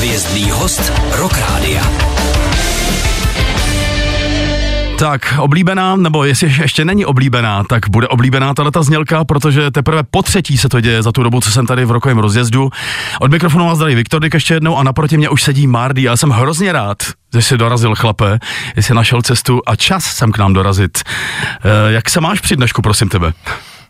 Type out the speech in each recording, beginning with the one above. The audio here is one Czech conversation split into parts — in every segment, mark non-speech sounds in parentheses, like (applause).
Hvězdný host Rock Rádia. Tak, oblíbená, nebo jestli ještě není oblíbená, tak bude oblíbená tato znělka, protože teprve po třetí se to děje za tu dobu, co jsem tady v rokovém rozjezdu. Od mikrofonu vás zdraví Viktor Dyk ještě jednou a naproti mě už sedí Mardy. Já jsem hrozně rád, že jsi dorazil chlape, jestli našel cestu a čas jsem k nám dorazit. E, jak se máš při dnešku, prosím tebe?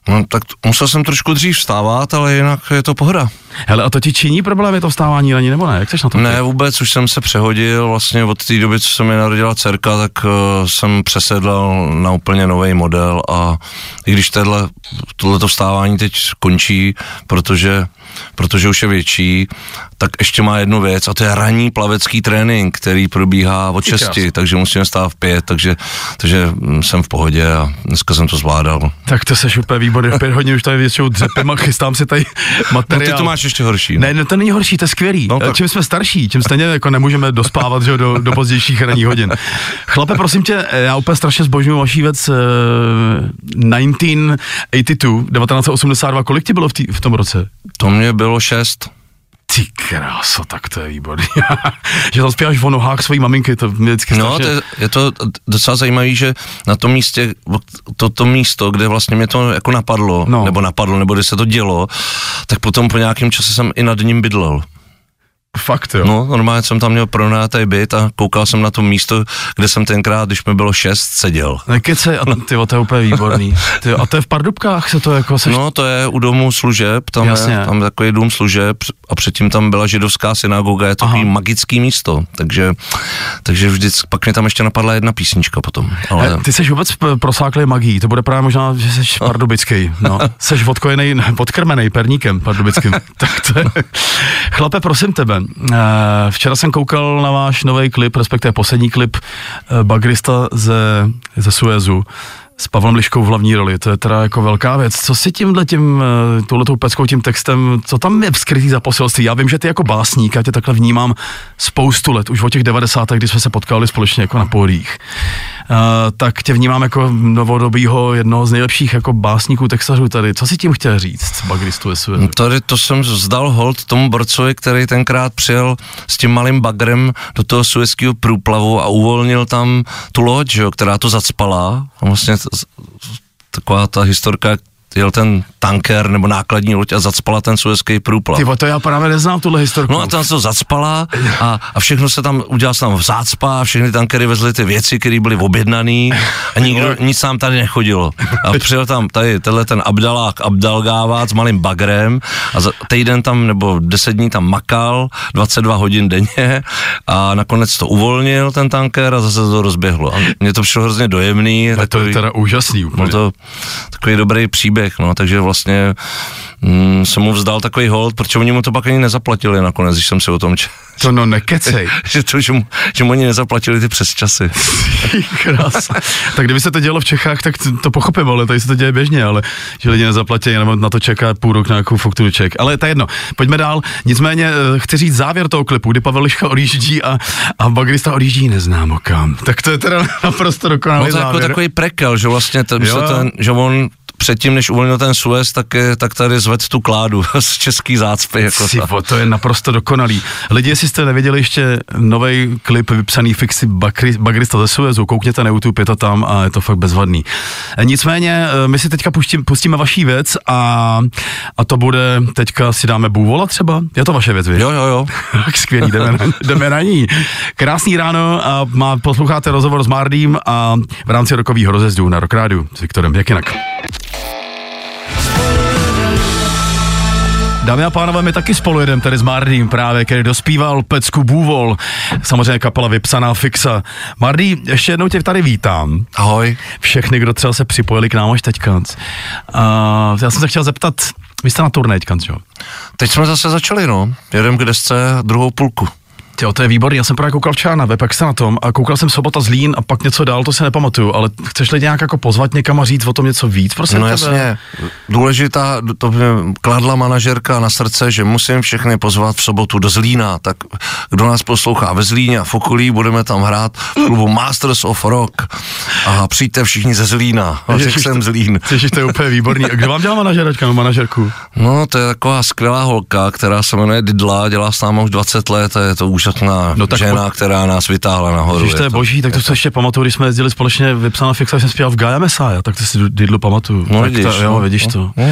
No tak musel jsem trošku dřív vstávat, ale jinak je to pohoda. Hele, a to ti činí problémy to vstávání ani nebo ne? Jak jsi na to? Ne, vůbec, už jsem se přehodil, vlastně od té doby, co se mi narodila dcerka, tak uh, jsem přesedlal na úplně nový model a i když tohle, tohleto vstávání teď končí, protože, protože už je větší, tak ještě má jednu věc a to je ranní plavecký trénink, který probíhá od 6, takže musíme stát v pět, takže, takže jsem v pohodě a dneska jsem to zvládal. Tak to seš úplně výborný, v pět hodin už tady většinou dřepem a chystám si tady materiál. (laughs) No ty to máš ještě horší. Ne, no to není horší, to je skvělý. No, tak. Čím jsme starší, tím stejně jako nemůžeme dospávat že, do, do pozdějších ranních hodin. Chlape, prosím tě, já úplně strašně zbožňuji vaší věc uh, 1982, 1982, kolik ti bylo v, tý, v tom roce? To mě bylo šest. Ty kráso, tak to je výborný. (laughs) že tam zpíváš o nohách svojí maminky, to mě vždycky No, to je, je to docela zajímavé, že na tom místě, to, to místo, kde vlastně mě to jako napadlo, no. nebo napadlo, nebo kde se to dělo, tak potom po nějakém čase jsem i nad ním bydlel. Fakt jo? No, normálně jsem tam měl pronátý byt a koukal jsem na to místo, kde jsem tenkrát, když mi bylo šest, seděl. Nekece, a ty, to je úplně výborný. Ty, a to je v Pardubkách se to jako... Seš... No, to je u domu služeb, tam Jasně. je, tam takový dům služeb a předtím tam byla židovská synagoga, je to takový magický místo, takže, takže vždycky, pak mi tam ještě napadla jedna písnička potom. Ale... Ty jsi vůbec prosáklý magii, to bude právě možná, že jsi (laughs) pardubický, no. Jsi odkojený, podkrmený perníkem pardubickým. (laughs) tak to je... Chlape, prosím tebe, Eh, včera jsem koukal na váš nový klip, respektive poslední klip eh, Bagrista ze, ze Suezu s Pavlem Liškou v hlavní roli. To je teda jako velká věc. Co si tímhle tím, eh, touhletou peckou, tím textem, co tam je skrytý za poselství? Já vím, že ty jako básník, já tě takhle vnímám spoustu let, už od těch 90. kdy jsme se potkali společně jako na pódiích. Uh, tak tě vnímám jako novodobího jednoho z nejlepších jako básníků, textařů tady. Co si tím chtěl říct, Bagristu SUV? No tady to jsem zdal hold tomu borcovi, který tenkrát přijel s tím malým bagrem do toho suezského průplavu a uvolnil tam tu loď, jo, která to zacpala. A vlastně taková ta historka, jel ten tanker nebo nákladní loď a zacpala ten suezký průplav. Ty to já právě neznám tuhle historku. No a tam se to zacpala a, a všechno se tam, udělal se tam v zácpa a všechny tankery vezly ty věci, které byly objednané a nikdo, (laughs) nic tam tady nechodilo. A přijel tam tady tenhle ten Abdalák Abdalgávat s malým bagrem a za týden tam nebo deset dní tam makal, 22 hodin denně a nakonec to uvolnil ten tanker a zase to rozběhlo. A mně to přišlo hrozně dojemný. Ale to je teda úžasný úplně. to takový dobrý příběh, no, takže vlastně mm, jsem mu vzdal takový hold, protože oni mu to pak ani nezaplatili nakonec, když jsem si o tom četl. To no nekecej. (laughs) že, to, že, mu, že mu oni nezaplatili ty přes časy. (laughs) Krás. tak kdyby se to dělo v Čechách, tak to, pochopím, ale tady se to děje běžně, ale že lidi nezaplatí, nebo na to čeká půl rok na nějakou fakturu ček. Ale to je jedno. Pojďme dál. Nicméně eh, chci říct závěr toho klipu, kdy Pavel Liška odjíždí a, a Bagrista odjíždí neznám kam. Tak to je teda (laughs) naprosto dokonalý no, to je jako takový prekel, že vlastně ten, ten, že on předtím, než uvolnil ten Suez, tak, tak tady zved tu kládu (laughs) z český zácpy. Jako Cipo, to je naprosto dokonalý. Lidi, jestli jste neviděli ještě nový klip vypsaný fixy Bagrista ze Suezu, koukněte na YouTube, je to tam a je to fakt bezvadný. E, nicméně, e, my si teďka pustím, pustíme vaší věc a, a to bude, teďka si dáme bůvola třeba? Je to vaše věc, víš? Jo, jo, jo. (laughs) Skvělý, jdeme na, jdeme na ní. Krásný ráno a má, posloucháte rozhovor s Mardím a v rámci rokového rozezdu na Rokrádu s Viktorem, jak Dámy a pánové, my taky spolu jedem tady s Mardím právě, který dospíval pecku Bůvol, samozřejmě kapela vypsaná Fixa. Mardí, ještě jednou tě tady vítám. Ahoj. Všechny, kdo třeba se připojili k nám až teďka. Uh, já jsem se chtěl zeptat, vy jste na turné teďka, jo? Teď jsme zase začali, no. Jedem k desce druhou půlku. Jo, to je výborný, já jsem právě koukal včera na web, jak jste na tom, a koukal jsem sobota Zlín a pak něco dál, to se nepamatuju, ale chceš-li nějak jako pozvat někam a říct o tom něco víc, prosím No tebe? jasně, důležitá, to mě kladla manažerka na srdce, že musím všechny pozvat v sobotu do Zlína, tak kdo nás poslouchá ve Zlíně a v okolí, budeme tam hrát v klubu Masters of Rock a přijďte všichni ze Zlína, řekl Ježiš, jsem Zlín. Ježiš, to je úplně výborný. A kdo vám dělá manažeračka nebo manažerku? No, to je taková skvělá holka, která se jmenuje Didla, dělá s námi už 20 let a je to úžasná No tak žena, po- která nás vytáhla nahoru. Když to je boží, tak to se ještě pamatuju, když jsme jezdili společně vypsaná fixa, že jsem zpíval v Gaia Messiah, tak to si Didlu pamatuju. No, tak vidíš, to, jo, no, vidíš no, to. no.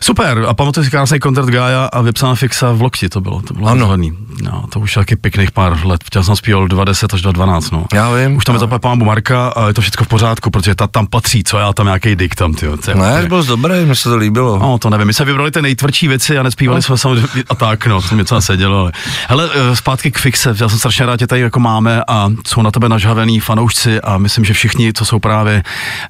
Super, a pamatuju si krásný koncert Gaia a vypsaná fixa v Lokti to bylo, to bylo Ano. ano. No, to už je taky pěkných pár let, chtěl jsem zpíval 20 až do 12, no. Já vím. Už tam je to pámu Marka a je to všechno v pořádku, protože ta tam patří, co já tam nějaký dick tam, to je Ne, úplně- byl dobrý, mně se to líbilo. No, to nevím, my jsme vybrali ty nejtvrdší věci a nespívali No. jsme samozřejmě a tak, no, to mě co sedělo, ale. Hele, eh, zpátky k fixe, já jsem strašně rád, že tady jako máme a jsou na tebe nažhavený fanoušci a myslím, že všichni, co jsou právě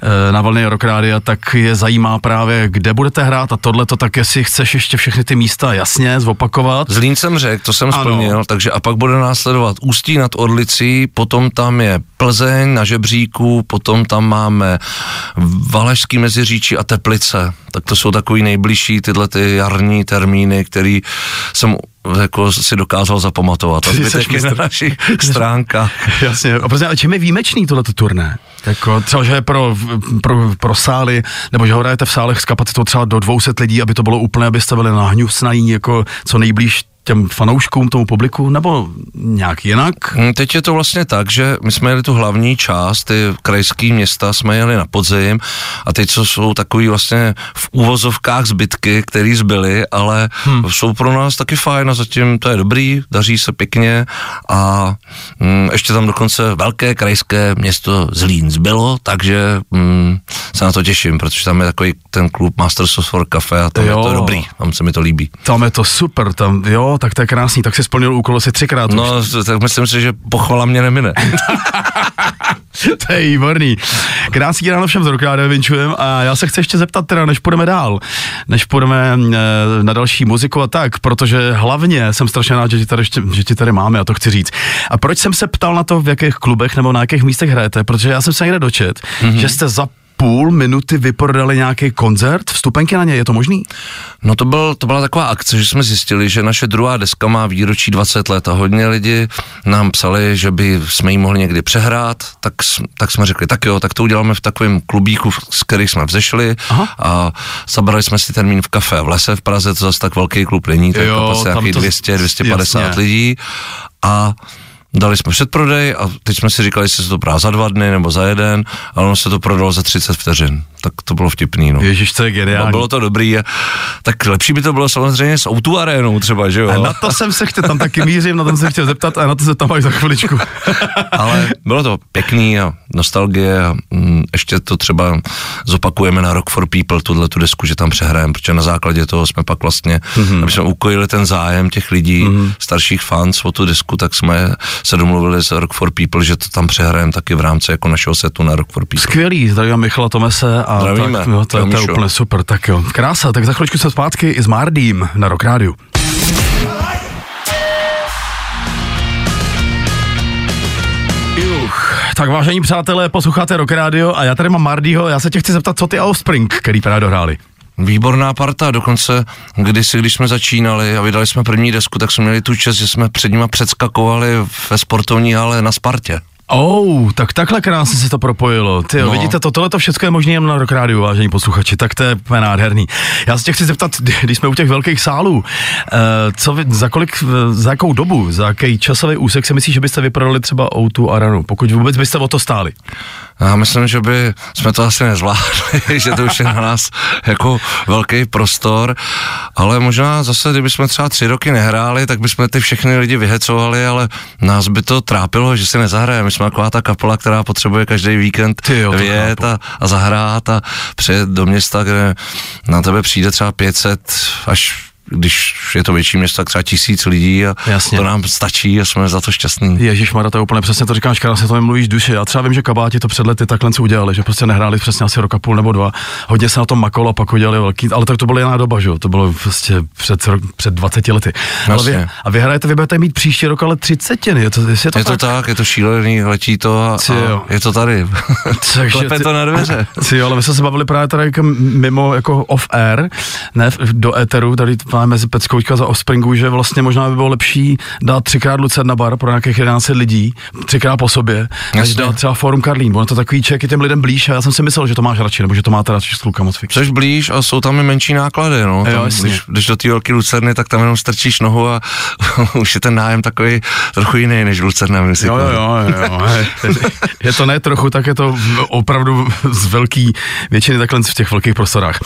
eh, na vlně Rock Rádia, tak je zajímá právě, kde budete hrát a tohle to tak, jestli chceš ještě všechny ty místa jasně zopakovat. Zlín jsem řekl, to jsem Ano. splnil, takže a pak bude následovat Ústí nad Orlicí, potom tam je Plzeň na žebříku, potom tam máme Valašský meziříčí a Teplice. Tak to jsou takový nejbližší tyhle ty jarní termíny, který jsem jako si dokázal zapamatovat. A zbytek je na našich (laughs) stránkách. Jasně, a prostě, a čím je výjimečný tohleto turné? Jako třeba, že je pro, pro, pro sály, nebo že ho hrajete v sálech s kapacitou třeba do 200 lidí, aby to bylo úplně, abyste byli nahňusnaní jako co nejblíž těm fanouškům, tomu publiku, nebo nějak jinak? Hm, Teď je to vlastně tak, že my jsme jeli tu hlavní část, ty krajské města jsme jeli na podzim a teď co jsou takový vlastně v úvozovkách zbytky, které zbyly, ale hmm. jsou pro nás taky fajn a zatím to je dobrý, daří se pěkně a hm, ještě tam dokonce velké krajské město Zlín zbylo, takže hm, se na to těším, protože tam je takový ten klub Masters of Cafe a tam Jo. je to dobrý, tam se mi to líbí. Tam je to super, tam, jo, tak to je krásný, tak si splnil úkol asi třikrát. už. No, tak myslím si, že pochvala mě nemine. (laughs) to je výborný. Krásný ráno všem z Rokráde vinčujem a já se chci ještě zeptat teda, než půjdeme dál, než půjdeme e, na další muziku a tak, protože hlavně jsem strašně rád, že ti tady, ještě, že ti tady máme a to chci říct. A proč jsem se ptal na to, v jakých klubech nebo na jakých místech hrajete, protože já jsem se někde dočet, mm-hmm. že jste za půl minuty vyprodali nějaký koncert, vstupenky na ně, je to možný? No to, byl, to byla taková akce, že jsme zjistili, že naše druhá deska má výročí 20 let a hodně lidi nám psali, že by jsme jí mohli někdy přehrát, tak, tak jsme řekli, tak jo, tak to uděláme v takovém klubíku, z kterých jsme vzešli Aha. a zabrali jsme si termín v kafe v lese v Praze, to zase tak velký klub není, to je Jo, kapacita nějakých to- 200, 250 jasně. lidí a Dali jsme předprodej a teď jsme si říkali, jestli se to brá za dva dny nebo za jeden, ale ono se to prodalo za 30 vteřin. Tak to bylo vtipný, no. Ježíš, to je No, geniální. bylo to dobrý, a- tak lepší by to bylo samozřejmě s Outu arénou třeba, že jo? A na to jsem se chtěl, tam taky mířím, na to jsem se chtěl zeptat a na to se tam až za chviličku. (laughs) Ale bylo to pěkný a nostalgie a mm, ještě to třeba zopakujeme na Rock for People, tuhle tu desku, že tam přehrajeme, protože na základě toho jsme pak vlastně, mm-hmm. aby jsme ukojili ten zájem těch lidí, mm-hmm. starších fans o tu desku, tak jsme se domluvili s Rock for People, že to tam přehrajeme taky v rámci jako našeho setu na Rock for People. Skvělý, zdravím Michala Tomese a Zdravíme, tak, jo, to, je- to je úplně super, tak jo. Krása, tak za chviličku jsem zpátky i s Mardím na Rock Rádiu. Juch, tak vážení přátelé, posloucháte Rock Radio a já tady mám Mardího, já se tě chci zeptat, co ty Offspring, který právě dohráli. Výborná parta, dokonce kdysi, když jsme začínali a vydali jsme první desku, tak jsme měli tu čest, že jsme před nima předskakovali ve sportovní hale na Spartě. Oh, tak takhle krásně se to propojilo. Ty, no. Vidíte, to, tohle to všechno je možné jen na Rock Radio, vážení posluchači, tak to je nádherný. Já se tě chci zeptat, (laughs) když jsme u těch velkých sálů, uh, co vy, za kolik, eh, za jakou dobu, za jaký časový úsek si myslíš, že byste vyprodali třeba O2 Arenu, pokud vůbec byste o to stáli? Já myslím, že by jsme to asi nezvládli, (laughs) že to už je na nás jako velký prostor, ale možná zase, kdybychom třeba tři roky nehráli, tak bychom ty všechny lidi vyhecovali, ale nás by to trápilo, že si nezahrajeme. Jsme taková ta kapela, která potřebuje každý víkend jo, a, a zahrát a přijet do města, kde na tebe přijde třeba 500 až když je to větší město, tak třeba tisíc lidí a Jasně. to nám stačí a jsme za to šťastní. Ježíš Mara, to je úplně přesně to říkáš, krásně to mi mluvíš duši. Já třeba vím, že kabáti to před lety takhle co udělali, že prostě nehráli přesně asi rok a půl nebo dva. Hodně se na tom makolo a pak udělali velký, ale tak to byla jiná doba, že jo? To bylo prostě před, před 20 lety. Ale vy, a vy hrajete, vy budete mít příští rok ale 30, je to, je to, Je to tak, je to šílený, letí to a, Ty a je to tady. Takže Klepe ty- to na dveře. (laughs) Jo, ale my jsme se bavili právě tady jako mimo jako off air, ne do éteru, tady máme mezi Peckoučka za Offspringu, že vlastně možná by bylo lepší dát třikrát Lucet na bar pro nějakých 11 lidí, třikrát po sobě, než Jasně. dát třeba Forum Karlín, ono to takový ček i těm lidem blíž a já jsem si myslel, že to máš radši, nebo že to máte radši s klukama. Což blíž a jsou tam i menší náklady, no. Jo, Tam, jasně. když, když do té velké lucerny, tak tam jenom strčíš nohu a (laughs) už je ten nájem takový trochu jiný než v lucerně. myslím. Jo, jo, jo, (laughs) jo. Je, je to ne trochu, tak je to opravdu z velký většiny takhle v těch velkých prostorách.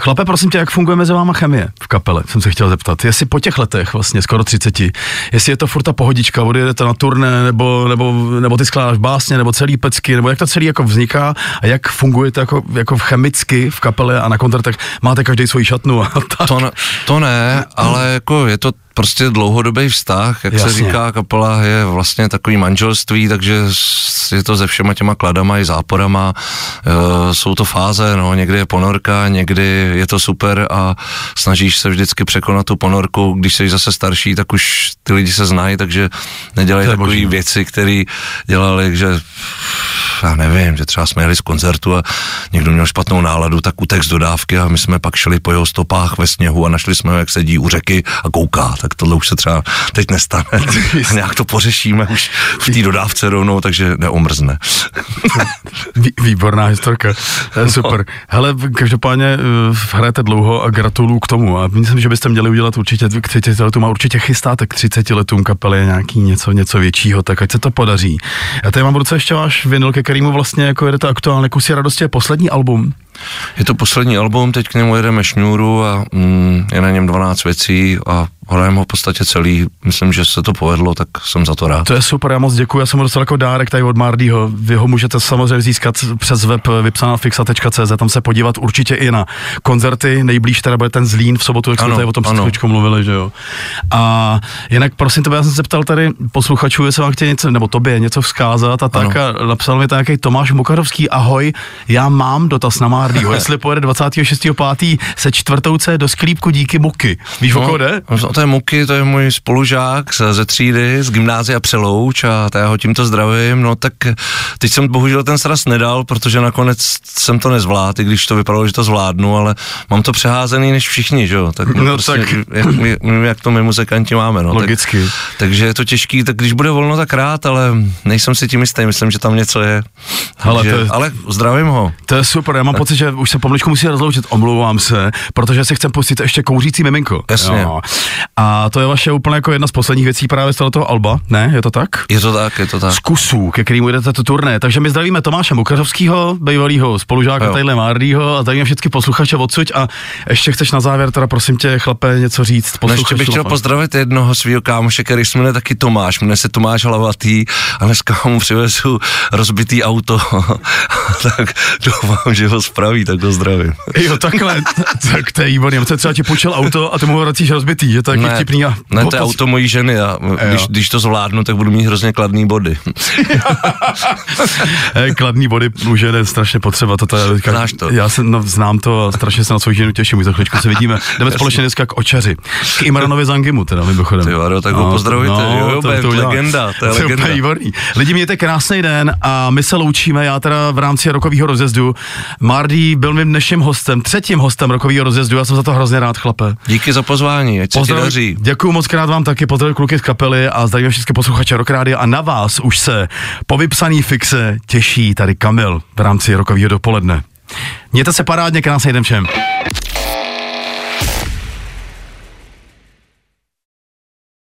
Chlape, prosím tě, jak funguje mezi váma chemie v kapele? Jsem se chtěl zeptat. Jestli po těch letech, vlastně skoro 30, jestli je to furt ta pohodička, odjedete na turné, nebo, nebo, nebo ty skládáš básně, nebo celý pecky, nebo jak to celý jako vzniká a jak fungujete jako, jako chemicky v kapele a na koncertech máte každý svoji šatnu a (laughs) tak. To, ne, to ne, ale jako je to prostě dlouhodobý vztah, jak Jasně. se říká, kapela je vlastně takový manželství, takže je to se všema těma kladama i záporama, e, jsou to fáze, no, někdy je ponorka, někdy je to super a snažíš se vždycky překonat tu ponorku, když jsi zase starší, tak už ty lidi se znají, takže nedělají takové možný. věci, které dělali, že já nevím, že třeba jsme jeli z koncertu a někdo měl špatnou náladu, tak utek z dodávky a my jsme pak šli po jeho stopách ve sněhu a našli jsme ho, jak sedí u řeky a kouká, tak tohle už se třeba teď nestane. (laughs) A nějak to pořešíme už v té dodávce rovnou, takže neomrzne. (laughs) Vý, výborná historka, to je super. Hele, každopádně uh, hrajete dlouho a gratuluju k tomu a myslím, že byste měli udělat určitě k 30 letům a určitě chystáte k 30 letům kapely nějaký něco, něco většího, tak ať se to podaří. Já tady mám v ruce ještě váš vinyl, ke kterému vlastně jako jedete aktuálně kusy radosti, je poslední album. Je to poslední album, teď k němu jedeme šňůru a mm, je na něm 12 věcí a hrajeme ho v podstatě celý. Myslím, že se to povedlo, tak jsem za to rád. To je super, já moc děkuji, já jsem ho dostal jako dárek tady od Mardího. Vy ho můžete samozřejmě získat přes web vypsanáfixa.cz, tam se podívat určitě i na koncerty, nejblíž teda bude ten Zlín v sobotu, jak jsme tady o tom před mluvili, že jo. A jinak prosím tebe, já jsem se ptal tady posluchačů, jestli vám chtějí něco, nebo tobě něco vzkázat a tak Ano. a napsal mi nějaký Tomáš Mukarovský, ahoj, já mám dotaz na Mardího, (laughs) jestli pojede 26.5. se čtvrtouce do sklípku díky Muky. Víš, o koho jde? No, to je Muky, to je můj spolužák ze třídy, z gymnázia Přelouč a já ho tímto zdravím. No tak teď jsem bohužel ten sraz nedal, protože nakonec jsem to nezvládl, i když to vypadalo, že to zvládnu, ale mám to přeházený než všichni, že jo? Tak, No tak. Jak, my, my, jak to my muzikanti máme, no. Logicky. Tak, takže je to těžký, tak když bude volno, tak rád, ale nejsem si tím jistý, myslím, že tam něco je. Takže, to je- Ale zdravím ho. To je super, já mám pocit, že už se pomaličku musí rozloučit, omlouvám se, protože si chcem pustit ještě kouřící miminko. Jasně. Jo. A to je vaše úplně jako jedna z posledních věcí právě z tohoto alba, ne? Je to tak? Je to tak, je to tak. Z kusů, ke kterému jdete to turné. Takže my zdravíme Tomáše Mukařovského, bývalého spolužáka Jo. tadyhle Mardího a zdravíme všechny posluchače odsud a ještě chceš na závěr teda prosím tě, chlape, něco říct No ještě bych chtěl pozdravit jednoho svého kámoše, který se jmenuje taky Tomáš, jmenuje se Tomáš Hlavatý a dneska mu přivezu rozbitý auto, (laughs) tak doufám, že ho spraví, tak ho zdravím. (laughs) Jo, takhle, tak to je výborný. On se třeba ti půjčil auto a ty mu ho vracíš rozbitý, že to je taky vtipný. A ne, to je auto mojí ženy a když, když to zvládnu, tak budu mít hrozně kladný body. (laughs) Eh, Kladný body už je strašně potřeba. To je, Znáš to? Já se, no, znám to a strašně se na svou ženu těším. Už za chvíličku se vidíme. (laughs) Jdeme společně dneska k očaři. K Imranovi Zangimu, teda mimochodem. Ty vado, tak ho pozdravujte. Jo, jo, bude udělám. legenda, to je legenda. Lidi, mějte krásný den a my se loučíme. Já teda v rámci rokového rozjezdu. Mardy byl mým dnešním hostem, třetím hostem rokového rozjezdu. Já jsem za to hrozně rád, chlape. Díky za pozvání, ať se ti daří. Děkuji moc krát vám taky, pozdravím kluky z kapely a zdravím všechny posluchače Rock Rádia a na vás už se po vypsaný fixe těší tady Kamil v rámci rokového dopoledne. Mějte se parádně, krásný den všem.